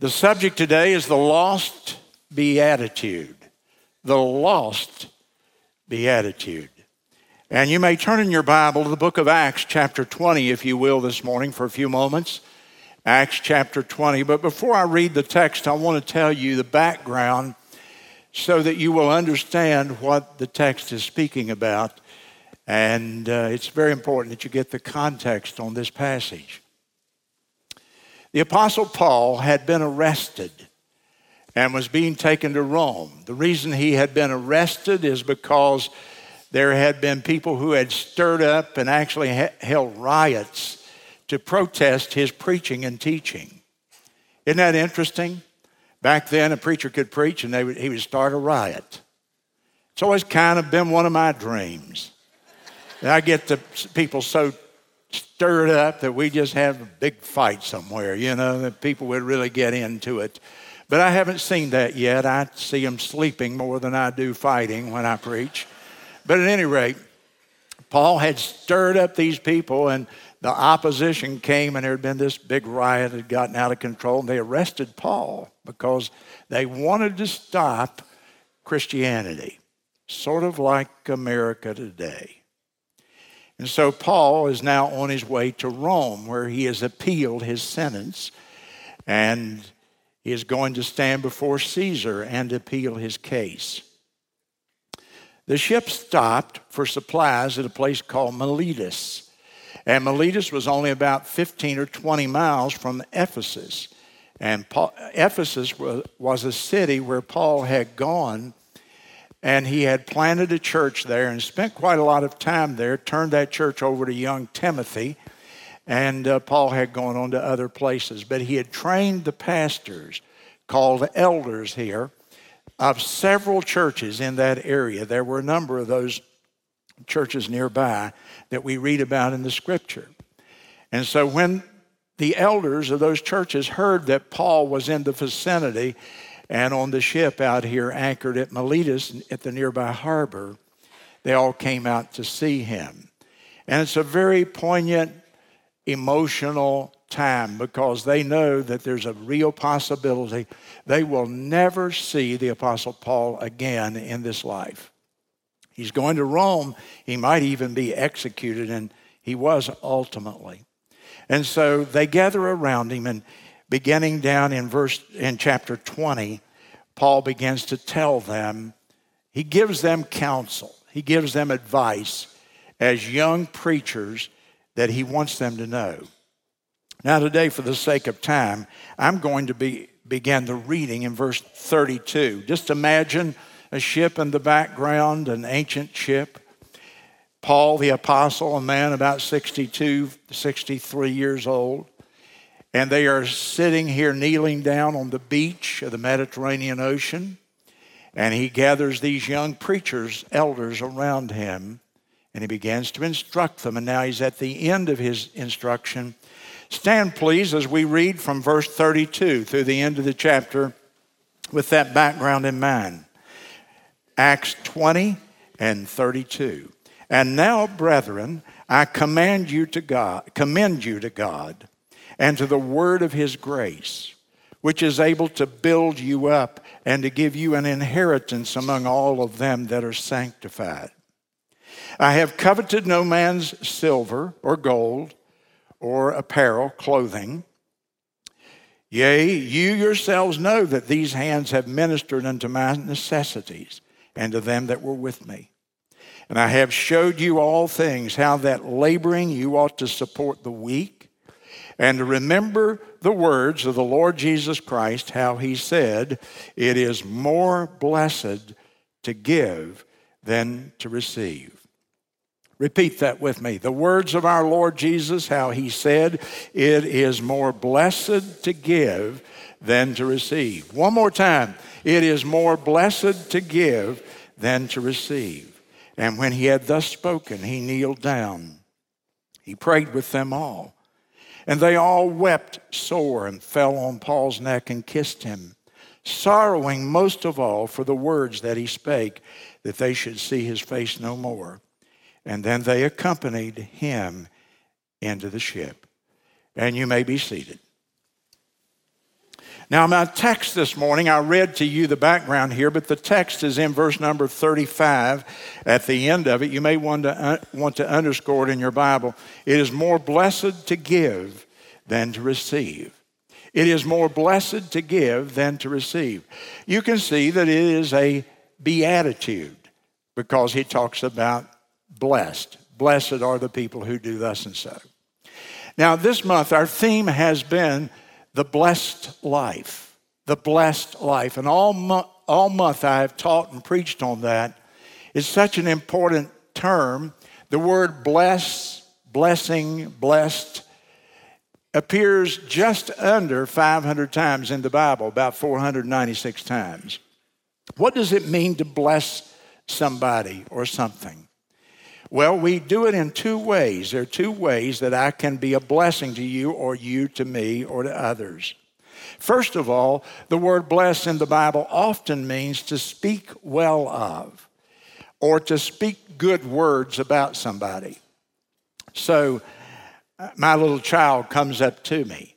The subject today is the lost beatitude. The lost beatitude. And you may turn in your Bible to the book of Acts, chapter 20, if you will, this morning for a few moments. Acts chapter 20. But before I read the text, I want to tell you the background so that you will understand what the text is speaking about. And uh, it's very important that you get the context on this passage. The Apostle Paul had been arrested and was being taken to Rome. The reason he had been arrested is because there had been people who had stirred up and actually held riots to protest his preaching and teaching. Isn't that interesting? Back then, a preacher could preach and would, he would start a riot. It's always kind of been one of my dreams. And I get the people so stirred up that we just have a big fight somewhere, you know, that people would really get into it. But I haven't seen that yet. I see them sleeping more than I do fighting when I preach. But at any rate, Paul had stirred up these people, and the opposition came, and there had been this big riot that had gotten out of control, and they arrested Paul because they wanted to stop Christianity, sort of like America today. And so Paul is now on his way to Rome, where he has appealed his sentence, and he is going to stand before Caesar and appeal his case. The ship stopped for supplies at a place called Miletus. And Miletus was only about 15 or 20 miles from Ephesus. And Paul, Ephesus was, was a city where Paul had gone and he had planted a church there and spent quite a lot of time there, turned that church over to young Timothy. And uh, Paul had gone on to other places. But he had trained the pastors, called elders here, of several churches in that area. There were a number of those churches nearby that we read about in the scripture. And so when the elders of those churches heard that Paul was in the vicinity and on the ship out here anchored at Miletus at the nearby harbor, they all came out to see him. And it's a very poignant, emotional time because they know that there's a real possibility they will never see the Apostle Paul again in this life. He's going to Rome. He might even be executed, and he was ultimately. And so they gather around him, and beginning down in verse in chapter 20, Paul begins to tell them, he gives them counsel, he gives them advice as young preachers that he wants them to know. Now, today, for the sake of time, I'm going to be, begin the reading in verse 32. Just imagine a ship in the background, an ancient ship. Paul the apostle, a man about 62, 63 years old. And they are sitting here, kneeling down on the beach of the Mediterranean Ocean. And he gathers these young preachers, elders around him, and he begins to instruct them. And now he's at the end of his instruction. Stand, please, as we read from verse 32 through the end of the chapter with that background in mind. Acts 20 and 32. And now, brethren, I command you to God, commend you to God and to the word of his grace, which is able to build you up and to give you an inheritance among all of them that are sanctified. I have coveted no man's silver or gold or apparel, clothing. Yea, you yourselves know that these hands have ministered unto my necessities and to them that were with me. And I have showed you all things, how that laboring you ought to support the weak, and to remember the words of the Lord Jesus Christ, how he said, It is more blessed to give than to receive. Repeat that with me. The words of our Lord Jesus, how he said, It is more blessed to give than to receive. One more time. It is more blessed to give than to receive. And when he had thus spoken, he kneeled down. He prayed with them all. And they all wept sore and fell on Paul's neck and kissed him, sorrowing most of all for the words that he spake, that they should see his face no more. And then they accompanied him into the ship. And you may be seated. Now, my text this morning, I read to you the background here, but the text is in verse number 35 at the end of it. You may want to, uh, want to underscore it in your Bible. It is more blessed to give than to receive. It is more blessed to give than to receive. You can see that it is a beatitude because he talks about blessed. Blessed are the people who do thus and so. Now, this month, our theme has been the blessed life. The blessed life. And all, mo- all month I have taught and preached on that. It's such an important term. The word bless, blessing, blessed appears just under 500 times in the Bible, about 496 times. What does it mean to bless somebody or something? Well, we do it in two ways. There are two ways that I can be a blessing to you or you to me or to others. First of all, the word bless in the Bible often means to speak well of or to speak good words about somebody. So, uh, my little child comes up to me,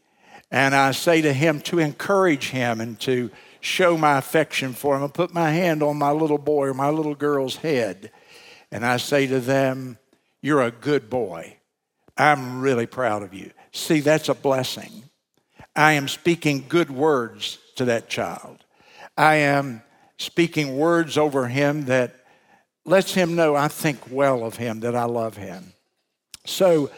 and I say to him to encourage him and to show my affection for him. I put my hand on my little boy or my little girl's head and I say to them, You're a good boy. I'm really proud of you. See, that's a blessing. I am speaking good words to that child. I am speaking words over him that lets him know I think well of him, that I love him. So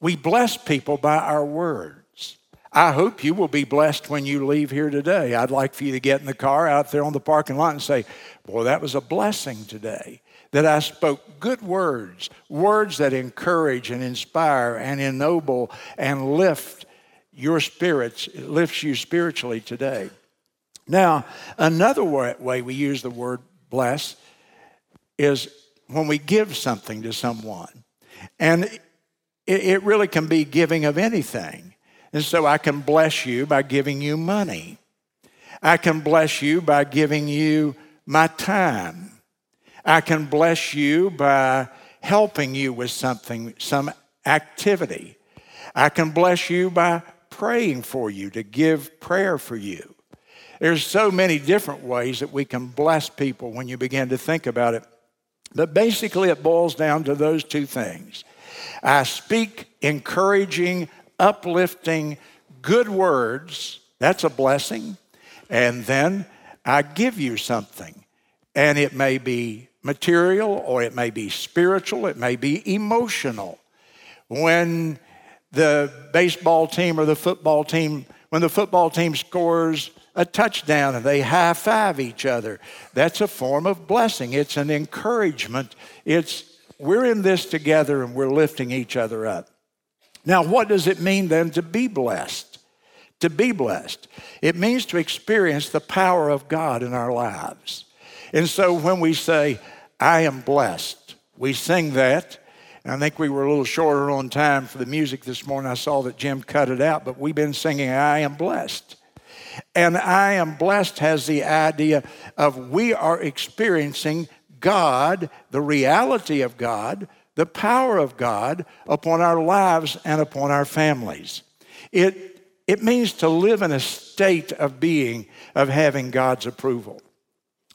we bless people by our words. I hope you will be blessed when you leave here today. I'd like for you to get in the car out there on the parking lot and say, Boy, that was a blessing today that I spoke good words, words that encourage and inspire and ennoble and lift your spirits, lifts you spiritually today. Now, another way we use the word bless is when we give something to someone. And it really can be giving of anything. And so I can bless you by giving you money. I can bless you by giving you my time. I can bless you by helping you with something, some activity. I can bless you by praying for you, to give prayer for you. There's so many different ways that we can bless people when you begin to think about it. But basically, it boils down to those two things. I speak encouraging, uplifting, good words. That's a blessing. And then I give you something. And it may be material or it may be spiritual, it may be emotional. When the baseball team or the football team, when the football team scores a touchdown and they high five each other, that's a form of blessing. It's an encouragement. It's we're in this together and we're lifting each other up. Now, what does it mean then to be blessed? To be blessed. It means to experience the power of God in our lives. And so when we say, I am blessed, we sing that. And I think we were a little shorter on time for the music this morning. I saw that Jim cut it out, but we've been singing, I am blessed. And I am blessed has the idea of we are experiencing God, the reality of God, the power of God upon our lives and upon our families. It, it means to live in a state of being, of having God's approval.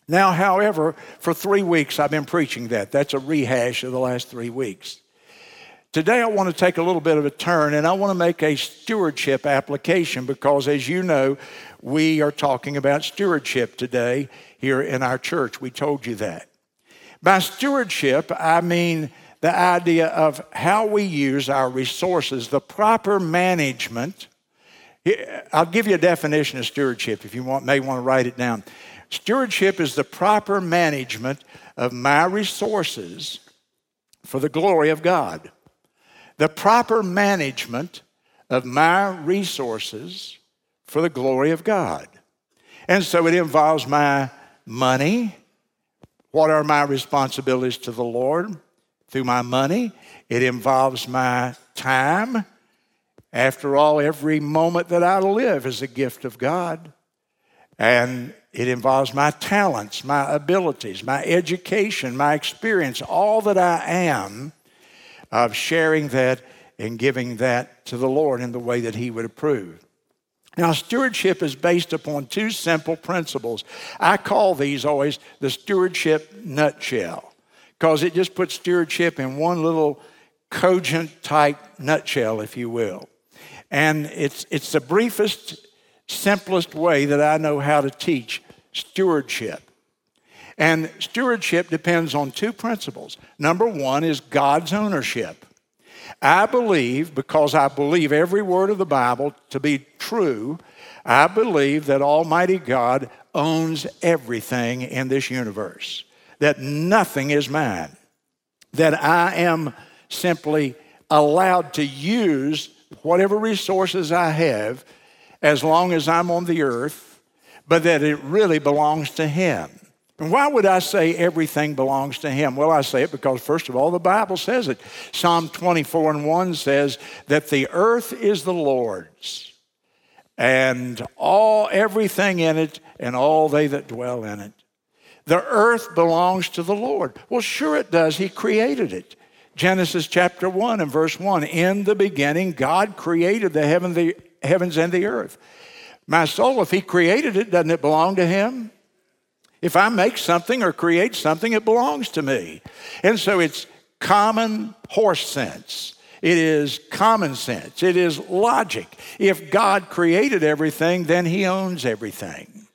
Now, however, for three weeks I've been preaching that. That's a rehash of the last three weeks. Today I want to take a little bit of a turn and I want to make a stewardship application because, as you know, we are talking about stewardship today here in our church. We told you that. By stewardship, I mean the idea of how we use our resources, the proper management. I'll give you a definition of stewardship if you want, may want to write it down. Stewardship is the proper management of my resources for the glory of God. The proper management of my resources for the glory of God. And so it involves my money. What are my responsibilities to the Lord through my money? It involves my time. After all, every moment that I live is a gift of God. And it involves my talents, my abilities, my education, my experience, all that I am of sharing that and giving that to the Lord in the way that He would approve. Now, stewardship is based upon two simple principles. I call these always the stewardship nutshell because it just puts stewardship in one little cogent type nutshell, if you will. And it's, it's the briefest, simplest way that I know how to teach stewardship. And stewardship depends on two principles. Number one is God's ownership. I believe, because I believe every word of the Bible to be true, I believe that Almighty God owns everything in this universe, that nothing is mine, that I am simply allowed to use whatever resources I have as long as I'm on the earth, but that it really belongs to Him. And why would I say everything belongs to Him? Well, I say it because, first of all, the Bible says it. Psalm 24 and 1 says that the earth is the Lord's and all everything in it and all they that dwell in it. The earth belongs to the Lord. Well, sure it does. He created it. Genesis chapter 1 and verse 1 In the beginning, God created the, heaven, the heavens and the earth. My soul, if He created it, doesn't it belong to Him? If I make something or create something, it belongs to me. And so it's common horse sense. It is common sense. It is logic. If God created everything, then He owns everything.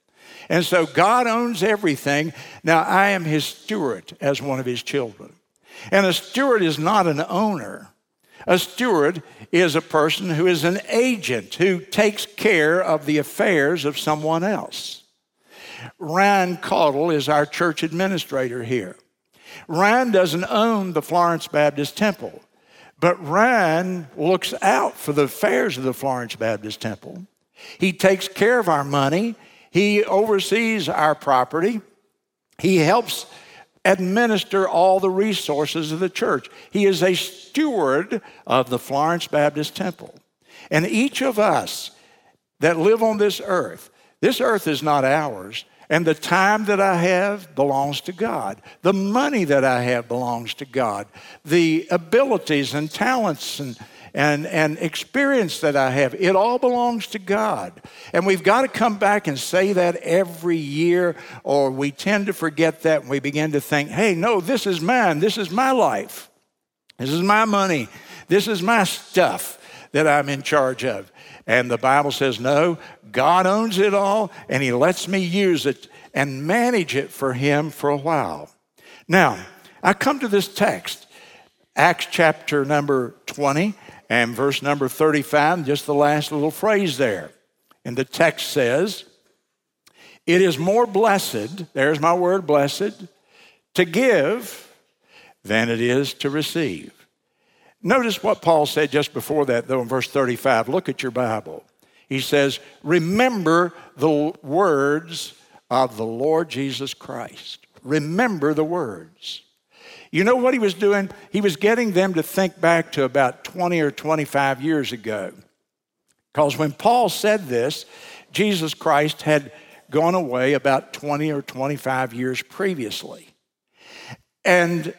And so God owns everything. Now I am His steward as one of His children. And a steward is not an owner. A steward is a person who is an agent who takes care of the affairs of someone else. Ryan Caudle is our church administrator here. Ryan doesn't own the Florence Baptist Temple, but Ryan looks out for the affairs of the Florence Baptist Temple. He takes care of our money, he oversees our property, he helps administer all the resources of the church. He is a steward of the Florence Baptist Temple. And each of us that live on this earth, this earth is not ours. And the time that I have belongs to God. The money that I have belongs to God. The abilities and talents and, and, and experience that I have, it all belongs to God. And we've got to come back and say that every year, or we tend to forget that and we begin to think, hey, no, this is mine. This is my life. This is my money. This is my stuff that I'm in charge of. And the Bible says, no, God owns it all, and He lets me use it and manage it for Him for a while. Now, I come to this text, Acts chapter number 20 and verse number 35, just the last little phrase there. And the text says, It is more blessed, there's my word, blessed, to give than it is to receive. Notice what Paul said just before that, though, in verse 35. Look at your Bible. He says, Remember the words of the Lord Jesus Christ. Remember the words. You know what he was doing? He was getting them to think back to about 20 or 25 years ago. Because when Paul said this, Jesus Christ had gone away about 20 or 25 years previously. And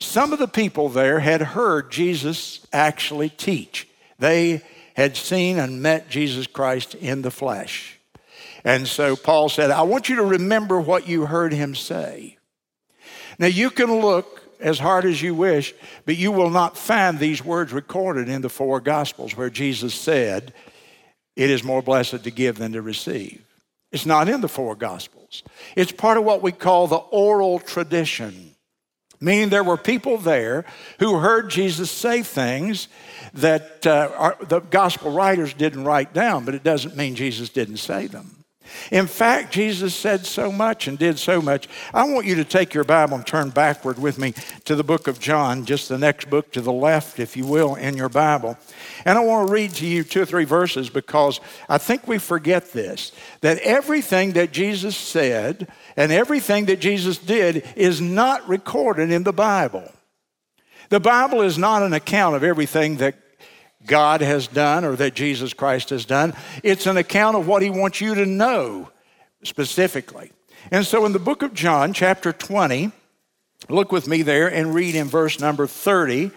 some of the people there had heard Jesus actually teach. They had seen and met Jesus Christ in the flesh. And so Paul said, I want you to remember what you heard him say. Now you can look as hard as you wish, but you will not find these words recorded in the four Gospels where Jesus said, It is more blessed to give than to receive. It's not in the four Gospels. It's part of what we call the oral tradition Meaning there were people there who heard Jesus say things that uh, our, the gospel writers didn't write down, but it doesn't mean Jesus didn't say them. In fact, Jesus said so much and did so much. I want you to take your Bible and turn backward with me to the book of John, just the next book to the left, if you will, in your Bible. And I want to read to you two or three verses because I think we forget this that everything that Jesus said and everything that Jesus did is not recorded in the Bible. The Bible is not an account of everything that God has done or that Jesus Christ has done. It's an account of what he wants you to know specifically. And so in the book of John, chapter 20, look with me there and read in verse number 30.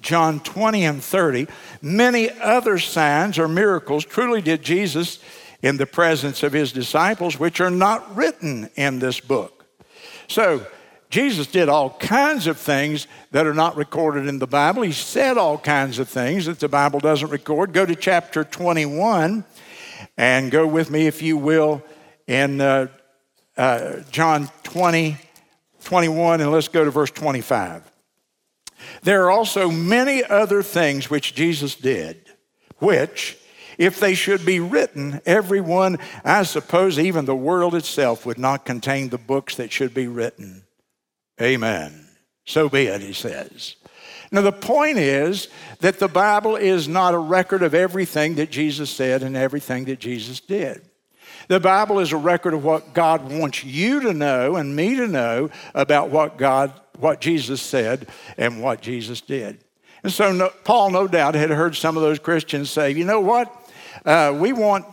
John 20 and 30. Many other signs or miracles truly did Jesus in the presence of his disciples, which are not written in this book. So, Jesus did all kinds of things that are not recorded in the Bible. He said all kinds of things that the Bible doesn't record. Go to chapter 21 and go with me, if you will, in uh, uh, John 20, 21, and let's go to verse 25. There are also many other things which Jesus did, which, if they should be written, everyone, I suppose even the world itself, would not contain the books that should be written. Amen. So be it, he says. Now, the point is that the Bible is not a record of everything that Jesus said and everything that Jesus did. The Bible is a record of what God wants you to know and me to know about what God, what Jesus said and what Jesus did. And so no, Paul, no doubt, had heard some of those Christians say, you know what? Uh, we want,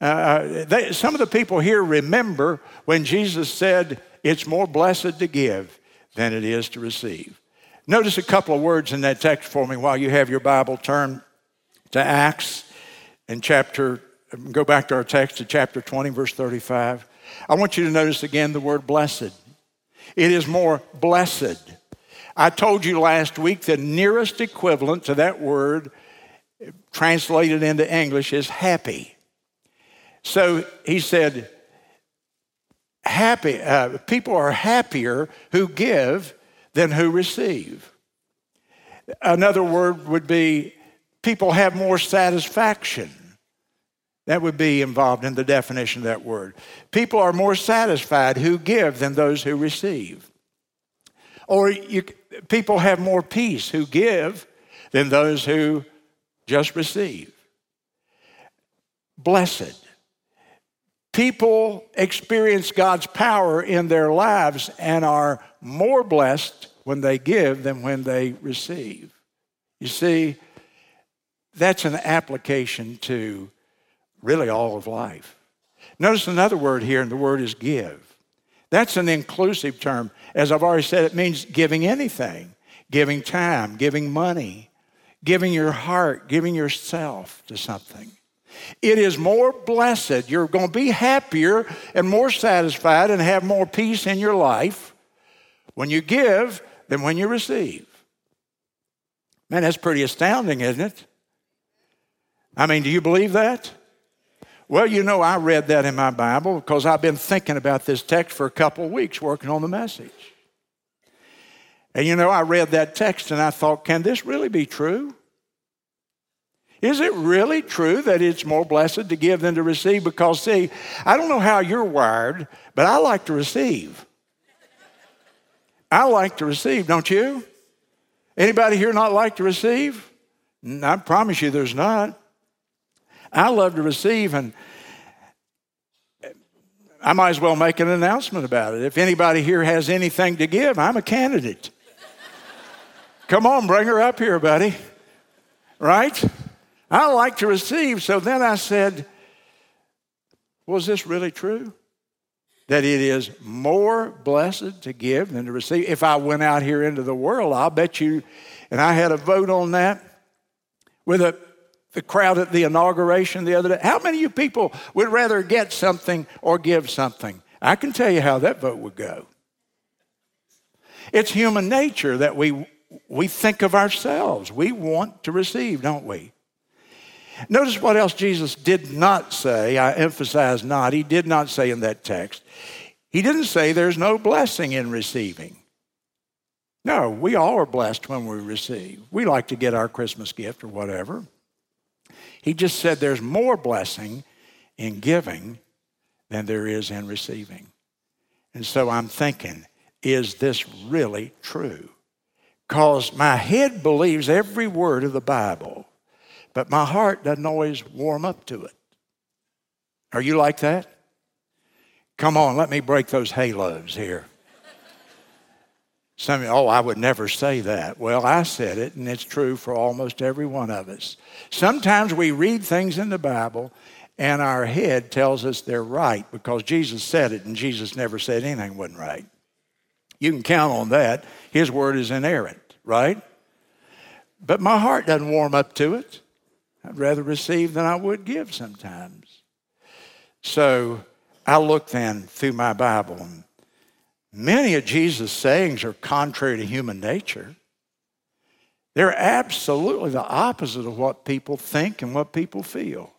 uh, they, some of the people here remember when Jesus said, it's more blessed to give than it is to receive. Notice a couple of words in that text for me while you have your Bible turned to Acts in chapter go back to our text to chapter 20, verse 35. I want you to notice again the word blessed. It is more blessed. I told you last week the nearest equivalent to that word translated into English is happy. So he said, happy, uh, people are happier who give than who receive. Another word would be people have more satisfaction. That would be involved in the definition of that word. People are more satisfied who give than those who receive. Or you, people have more peace who give than those who just receive. Blessed. People experience God's power in their lives and are more blessed when they give than when they receive. You see, that's an application to really all of life. Notice another word here, and the word is give. That's an inclusive term. As I've already said, it means giving anything, giving time, giving money, giving your heart, giving yourself to something. It is more blessed. You're going to be happier and more satisfied and have more peace in your life when you give than when you receive. Man, that's pretty astounding, isn't it? I mean, do you believe that? Well, you know, I read that in my Bible because I've been thinking about this text for a couple of weeks working on the message. And you know, I read that text and I thought, can this really be true? Is it really true that it's more blessed to give than to receive? Because, see, I don't know how you're wired, but I like to receive. I like to receive, don't you? Anybody here not like to receive? I promise you there's not. I love to receive, and uh, I might as well make an announcement about it. If anybody here has anything to give, I'm a candidate. Come on, bring her up here, buddy. Right? I like to receive. So then I said, Was this really true? That it is more blessed to give than to receive. If I went out here into the world, I'll bet you, and I had a vote on that with a the crowd at the inauguration the other day. How many of you people would rather get something or give something? I can tell you how that vote would go. It's human nature that we, we think of ourselves. We want to receive, don't we? Notice what else Jesus did not say. I emphasize not. He did not say in that text. He didn't say there's no blessing in receiving. No, we all are blessed when we receive. We like to get our Christmas gift or whatever. He just said there's more blessing in giving than there is in receiving. And so I'm thinking, is this really true? Because my head believes every word of the Bible, but my heart doesn't always warm up to it. Are you like that? Come on, let me break those halos here. Some, oh, I would never say that. Well, I said it, and it's true for almost every one of us. Sometimes we read things in the Bible, and our head tells us they're right because Jesus said it, and Jesus never said anything wasn't right. You can count on that. His word is inerrant, right? but my heart doesn't warm up to it. I'd rather receive than I would give sometimes. So I look then through my Bible, and many of Jesus' sayings are contrary to human nature. They're absolutely the opposite of what people think and what people feel.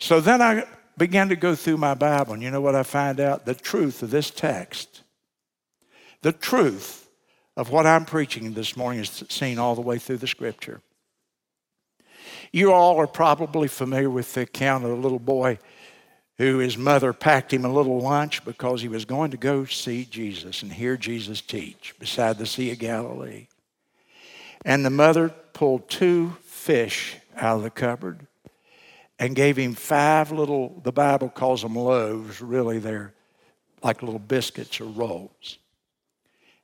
So then I began to go through my Bible, and you know what I find out? The truth of this text. The truth of what I'm preaching this morning is seen all the way through the scripture. You all are probably familiar with the account of the little boy who his mother packed him a little lunch because he was going to go see Jesus and hear Jesus teach beside the Sea of Galilee. And the mother pulled two fish out of the cupboard and gave him five little, the Bible calls them loaves, really they're like little biscuits or rolls.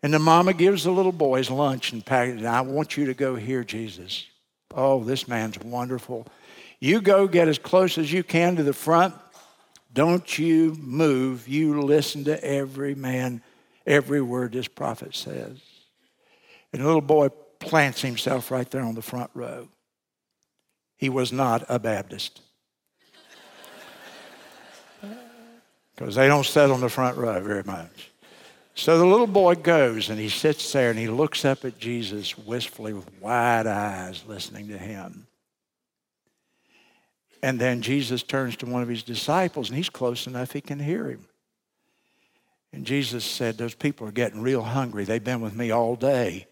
And the mama gives the little boys lunch and packed it. I want you to go hear Jesus. Oh, this man's wonderful. You go get as close as you can to the front. Don't you move. You listen to every man, every word this prophet says. And the little boy plants himself right there on the front row. He was not a Baptist. Because they don't sit on the front row very much. So the little boy goes and he sits there and he looks up at Jesus wistfully with wide eyes, listening to him. And then Jesus turns to one of his disciples and he's close enough he can hear him. And Jesus said, Those people are getting real hungry. They've been with me all day.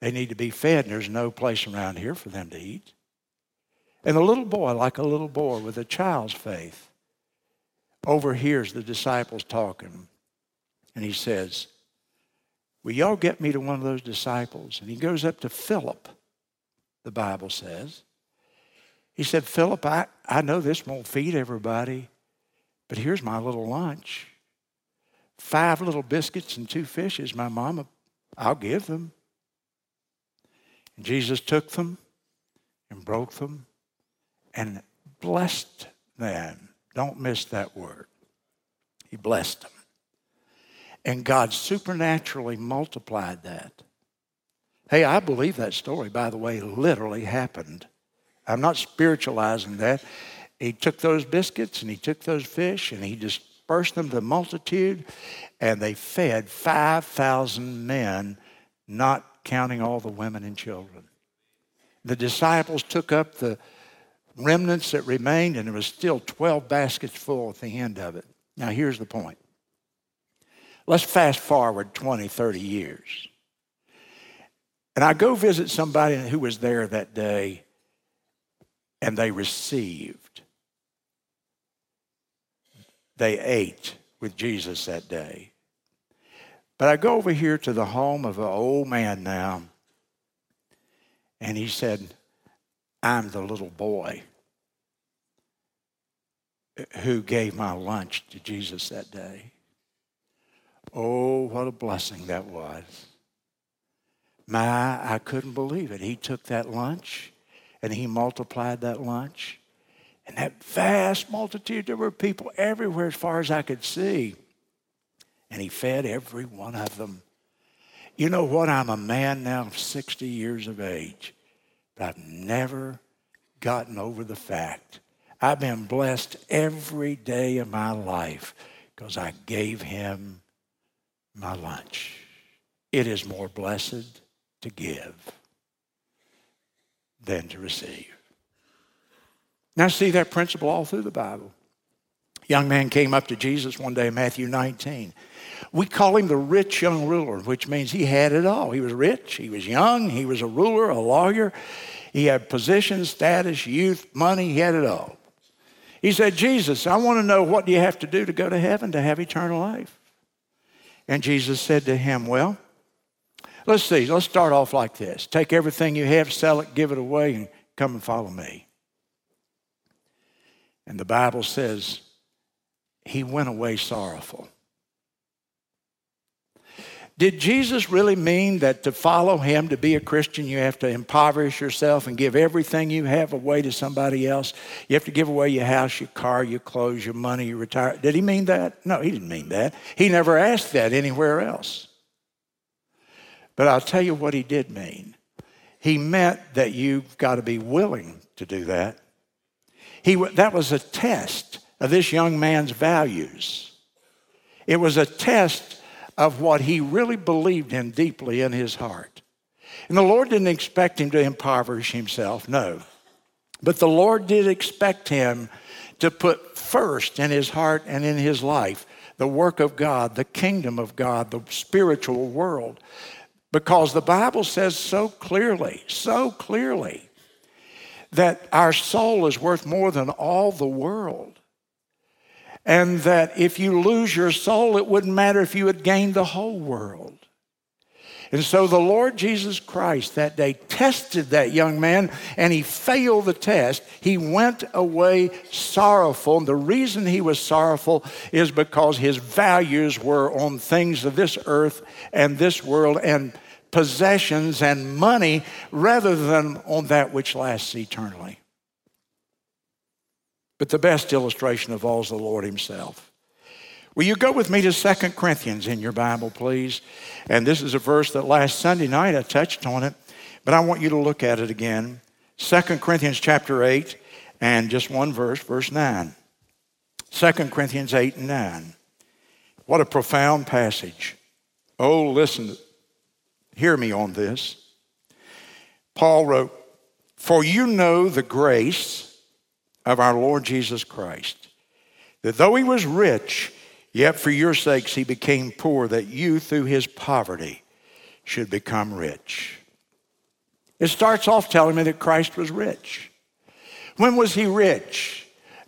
They need to be fed, and there's no place around here for them to eat. And the little boy, like a little boy with a child's faith, overhears the disciples talking. And he says, Will y'all get me to one of those disciples? And he goes up to Philip, the Bible says. He said, Philip, I, I know this won't feed everybody, but here's my little lunch. Five little biscuits and two fishes. My mama, I'll give them. And Jesus took them and broke them and blessed them. Don't miss that word. He blessed them. And God supernaturally multiplied that. Hey, I believe that story, by the way, literally happened. I'm not spiritualizing that. He took those biscuits and he took those fish and he dispersed them to the multitude, and they fed 5,000 men, not counting all the women and children. The disciples took up the remnants that remained, and there was still 12 baskets full at the end of it. Now, here's the point. Let's fast forward 20, 30 years. And I go visit somebody who was there that day, and they received. They ate with Jesus that day. But I go over here to the home of an old man now, and he said, I'm the little boy who gave my lunch to Jesus that day. Oh, what a blessing that was. My, I couldn't believe it. He took that lunch and he multiplied that lunch. And that vast multitude, there were people everywhere as far as I could see and he fed every one of them. You know what? I'm a man now of 60 years of age, but I've never gotten over the fact I've been blessed every day of my life because I gave him my lunch. It is more blessed to give than to receive. Now, see that principle all through the Bible. young man came up to Jesus one day, in Matthew 19. We call him the rich young ruler, which means he had it all. He was rich, he was young, he was a ruler, a lawyer, he had position, status, youth, money, he had it all. He said, Jesus, I want to know what do you have to do to go to heaven to have eternal life? And Jesus said to him, Well, let's see, let's start off like this. Take everything you have, sell it, give it away, and come and follow me. And the Bible says he went away sorrowful. Did Jesus really mean that to follow him, to be a Christian, you have to impoverish yourself and give everything you have away to somebody else? You have to give away your house, your car, your clothes, your money, your retirement. Did he mean that? No, he didn't mean that. He never asked that anywhere else. But I'll tell you what he did mean. he meant that you've got to be willing to do that. He, that was a test of this young man's values. It was a test of what he really believed in deeply in his heart. And the Lord didn't expect him to impoverish himself, no. But the Lord did expect him to put first in his heart and in his life the work of God, the kingdom of God, the spiritual world. Because the Bible says so clearly, so clearly, that our soul is worth more than all the world. And that if you lose your soul, it wouldn't matter if you had gained the whole world. And so the Lord Jesus Christ that day tested that young man and he failed the test. He went away sorrowful. And the reason he was sorrowful is because his values were on things of this earth and this world and possessions and money rather than on that which lasts eternally. But the best illustration of all is the Lord Himself. Will you go with me to 2 Corinthians in your Bible, please? And this is a verse that last Sunday night I touched on it, but I want you to look at it again. 2 Corinthians chapter 8 and just one verse, verse 9. 2 Corinthians 8 and 9. What a profound passage. Oh, listen, hear me on this. Paul wrote, For you know the grace of our Lord Jesus Christ, that though he was rich, Yet for your sakes he became poor, that you through his poverty should become rich. It starts off telling me that Christ was rich. When was he rich?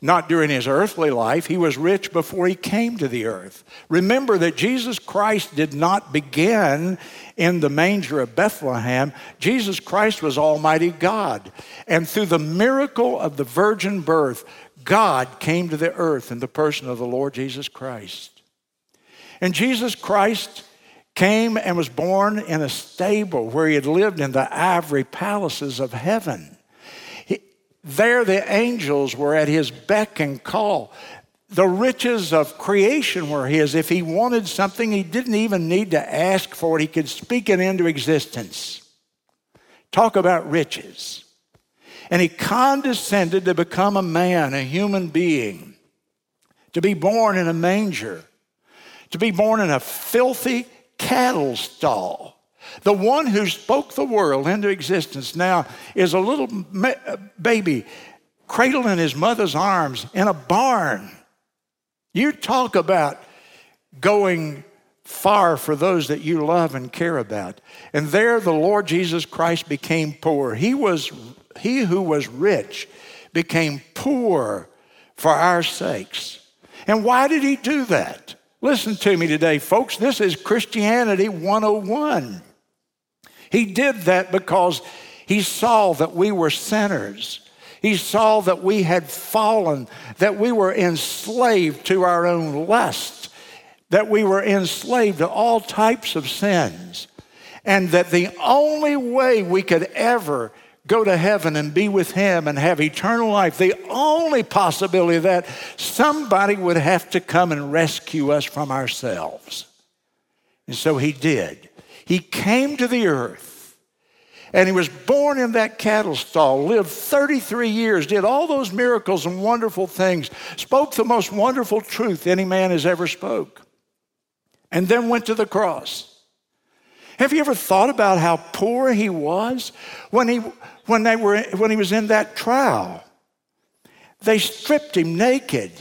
Not during his earthly life. He was rich before he came to the earth. Remember that Jesus Christ did not begin in the manger of Bethlehem. Jesus Christ was Almighty God. And through the miracle of the virgin birth, God came to the earth in the person of the Lord Jesus Christ. And Jesus Christ came and was born in a stable where he had lived in the ivory palaces of heaven. He, there, the angels were at his beck and call. The riches of creation were his. If he wanted something, he didn't even need to ask for it, he could speak it into existence. Talk about riches. And he condescended to become a man, a human being, to be born in a manger, to be born in a filthy cattle stall. The one who spoke the world into existence now is a little baby cradled in his mother's arms in a barn. You talk about going far for those that you love and care about. And there the Lord Jesus Christ became poor. He was he who was rich became poor for our sakes. And why did he do that? Listen to me today, folks. This is Christianity 101. He did that because he saw that we were sinners. He saw that we had fallen, that we were enslaved to our own lust, that we were enslaved to all types of sins, and that the only way we could ever go to heaven and be with Him and have eternal life, the only possibility of that, somebody would have to come and rescue us from ourselves. And so He did. He came to the earth. And he was born in that cattle stall, lived 33 years, did all those miracles and wonderful things, spoke the most wonderful truth any man has ever spoke, and then went to the cross. Have you ever thought about how poor he was when he, when they were, when he was in that trial? They stripped him naked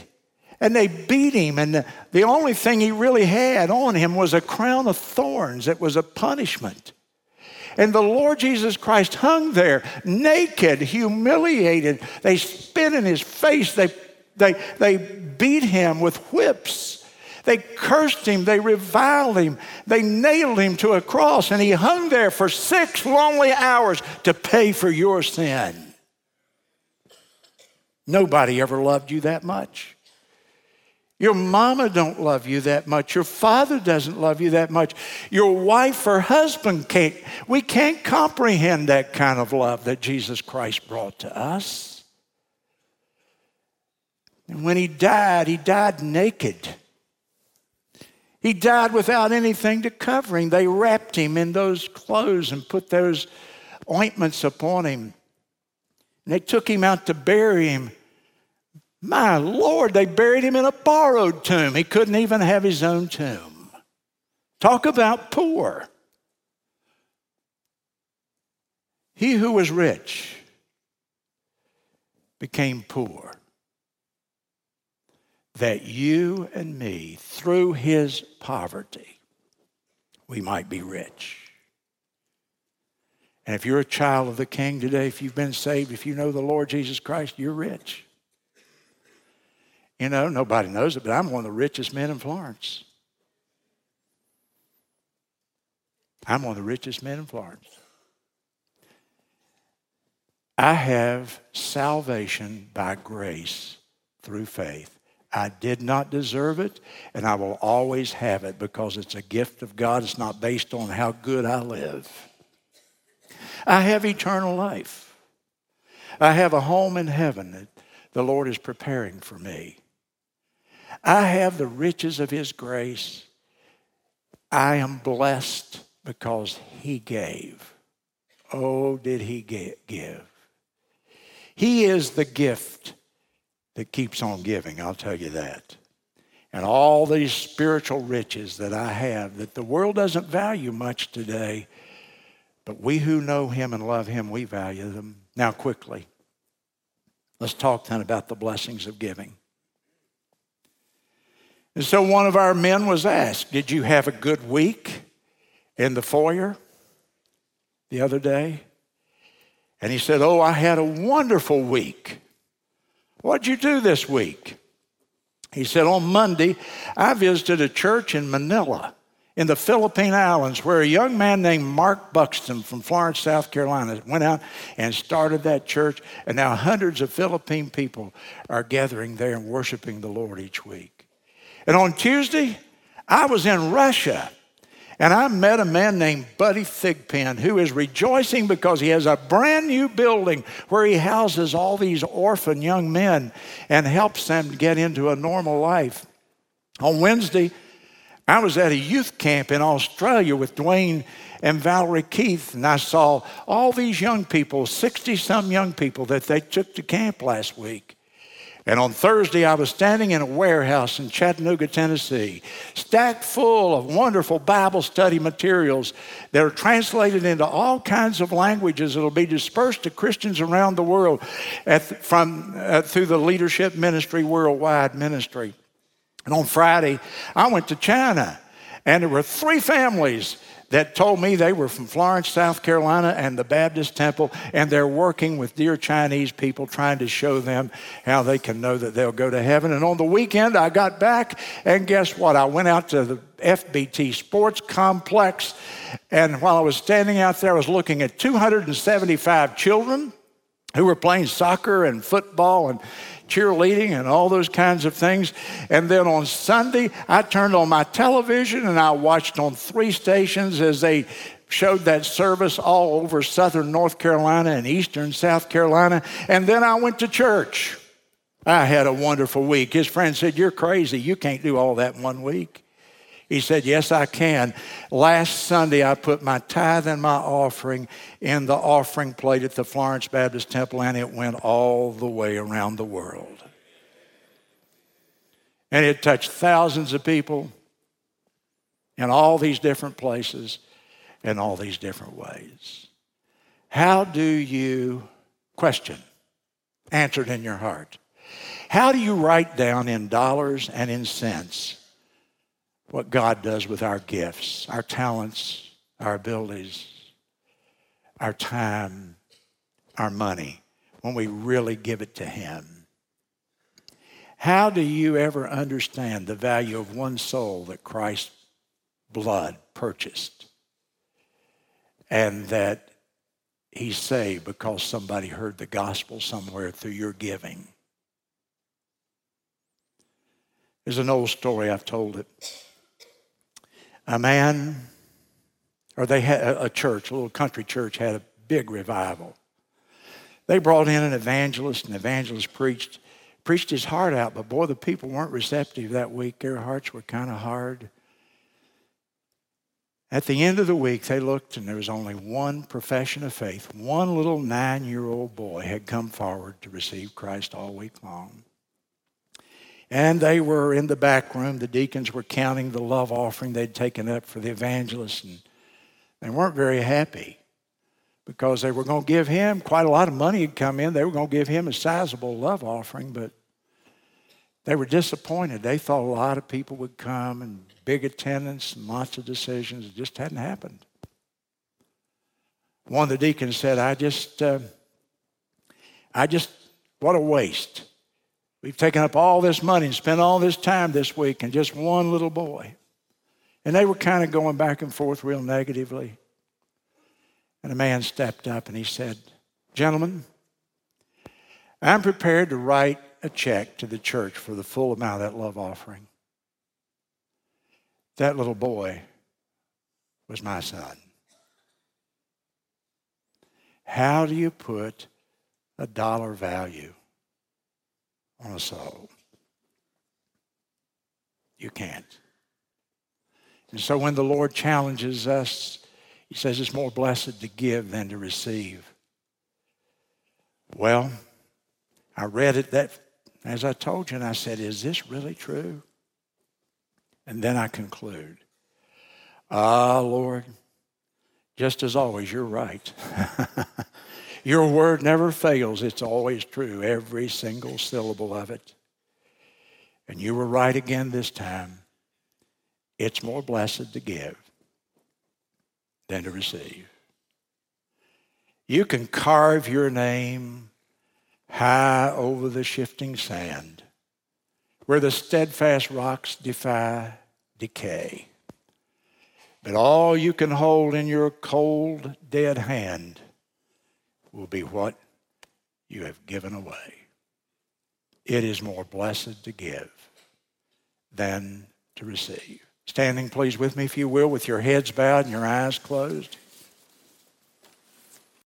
and they beat him, and the, only thing he really had on him was a crown of thorns. It was a punishment. And the Lord Jesus Christ hung there, naked, humiliated. They spit in his face, they, they, they beat him with whips. They cursed him, they reviled him, they nailed him to a cross, and he hung there for six lonely hours to pay for your sin. Nobody ever loved you that much. Your mama don't love you that much. Your father doesn't love you that much. Your wife or husband can't. We can't comprehend that kind of love that Jesus Christ brought to us. And when he died, he died naked. He died without anything to cover him. They wrapped him in those clothes and put those ointments upon him. And they took him out to bury him. My Lord, they buried him in a borrowed tomb. He couldn't even have his own tomb. Talk about poor. He who was rich became poor that you and me, through his poverty, we might be rich. And if you're a child of the King today, if you've been saved, if you know the Lord Jesus Christ, you're rich. You know, nobody knows it, but I'm one of the richest men in Florence. I'm one of the richest men in Florence. I have salvation by grace through faith. I did not deserve it, and I will always have it because it's a gift of God. It's not based on how good I live. I have eternal life. I have a home in heaven that the Lord is preparing for me. I have the riches of His grace. I am blessed because He gave. Oh, did He give? He is the gift that keeps on giving, I'll tell you that. And all these spiritual riches that I have that the world doesn't value much today, but we who know Him and love Him, we value them. Now, quickly, let's talk then about the blessings of giving. And so one of our men was asked, Did you have a good week in the foyer the other day? And he said, Oh, I had a wonderful week. What'd you do this week? He said, On Monday, I visited a church in Manila in the Philippine Islands where a young man named Mark Buxton from Florence, South Carolina went out and started that church. And now hundreds of Philippine people are gathering there and worshiping the Lord each week. And on Tuesday, I was in Russia and I met a man named Buddy Thigpen who is rejoicing because he has a brand new building where he houses all these orphan young men and helps them get into a normal life. On Wednesday, I was at a youth camp in Australia with Dwayne and Valerie Keith, and I saw all these young people, 60 some young people that they took to camp last week. And on Thursday, I was standing in a warehouse in Chattanooga, Tennessee, stacked full of wonderful Bible study materials that are translated into all kinds of languages that will be dispersed to Christians around the world at, from, uh, through the Leadership Ministry Worldwide Ministry. And on Friday, I went to China, and there were three families that told me they were from Florence, South Carolina, and the Baptist Temple, and they're working with dear Chinese people trying to show them how they can know that they'll go to heaven. And on the weekend, I got back, and guess what? I went out to the FBT Sports Complex, and while I was standing out there, I was looking at 275 children who were playing soccer and football and cheerleading and all those kinds of things. And then on Sunday, I turned on my television and I watched on three stations as they showed that service all over southern North Carolina and eastern South Carolina. And then I went to church. I had a wonderful week. His friend said, You're crazy. You can't do all that in one week. He said, Yes, I can. Last Sunday, I put my tithe and my offering in the offering plate at the Florence Baptist Temple, and it went all the way around the world. And it touched thousands of people in all these different places in all these different ways. How do you question? Answered in your heart. How do you write down in dollars and in cents what God does with our gifts, our talents, our abilities, our time, our money, when we really give it to Him. How do you ever understand the value of one soul that Christ's blood purchased and that He saved because somebody heard the gospel somewhere through your giving? There's an old story, I've told it a man, or they had a church, a little country church, had a big revival. They brought in an evangelist, and the evangelist preached preached his heart out, but boy, the people weren't receptive that week. Their hearts were kind of hard. At the end of the week, they looked and there was only one profession of faith. One little nine year old boy had come forward to receive Christ all week long. And they were in the back room. The deacons were counting the love offering they'd taken up for the evangelist, and they weren't very happy because they were going to give him quite a lot of money had come in. They were going to give him a sizable love offering, but they were disappointed. They thought a lot of people would come and big attendance and lots of decisions. It just hadn't happened. One of the deacons said, I just, uh, I just, what a waste. We've taken up all this money and spent all this time this week and just one little boy. And they were kind of going back and forth real negatively. And a man stepped up and he said, Gentlemen, I'm prepared to write a check to the church for the full amount of that love offering. That little boy was my son. How do you put a dollar value on a soul? You can't. And so when the Lord challenges us, He says it's more blessed to give than to receive. Well, I read it that as I told you, and I said, Is this really true? And then I conclude, Ah, Lord, just as always, you're right. Your word never fails. It's always true, every single syllable of it. And you were right again this time. It's more blessed to give than to receive. You can carve your name high over the shifting sand, where the steadfast rocks defy decay. But all you can hold in your cold, dead hand will be what you have given away. It is more blessed to give than to receive. Standing, please, with me, if you will, with your heads bowed and your eyes closed.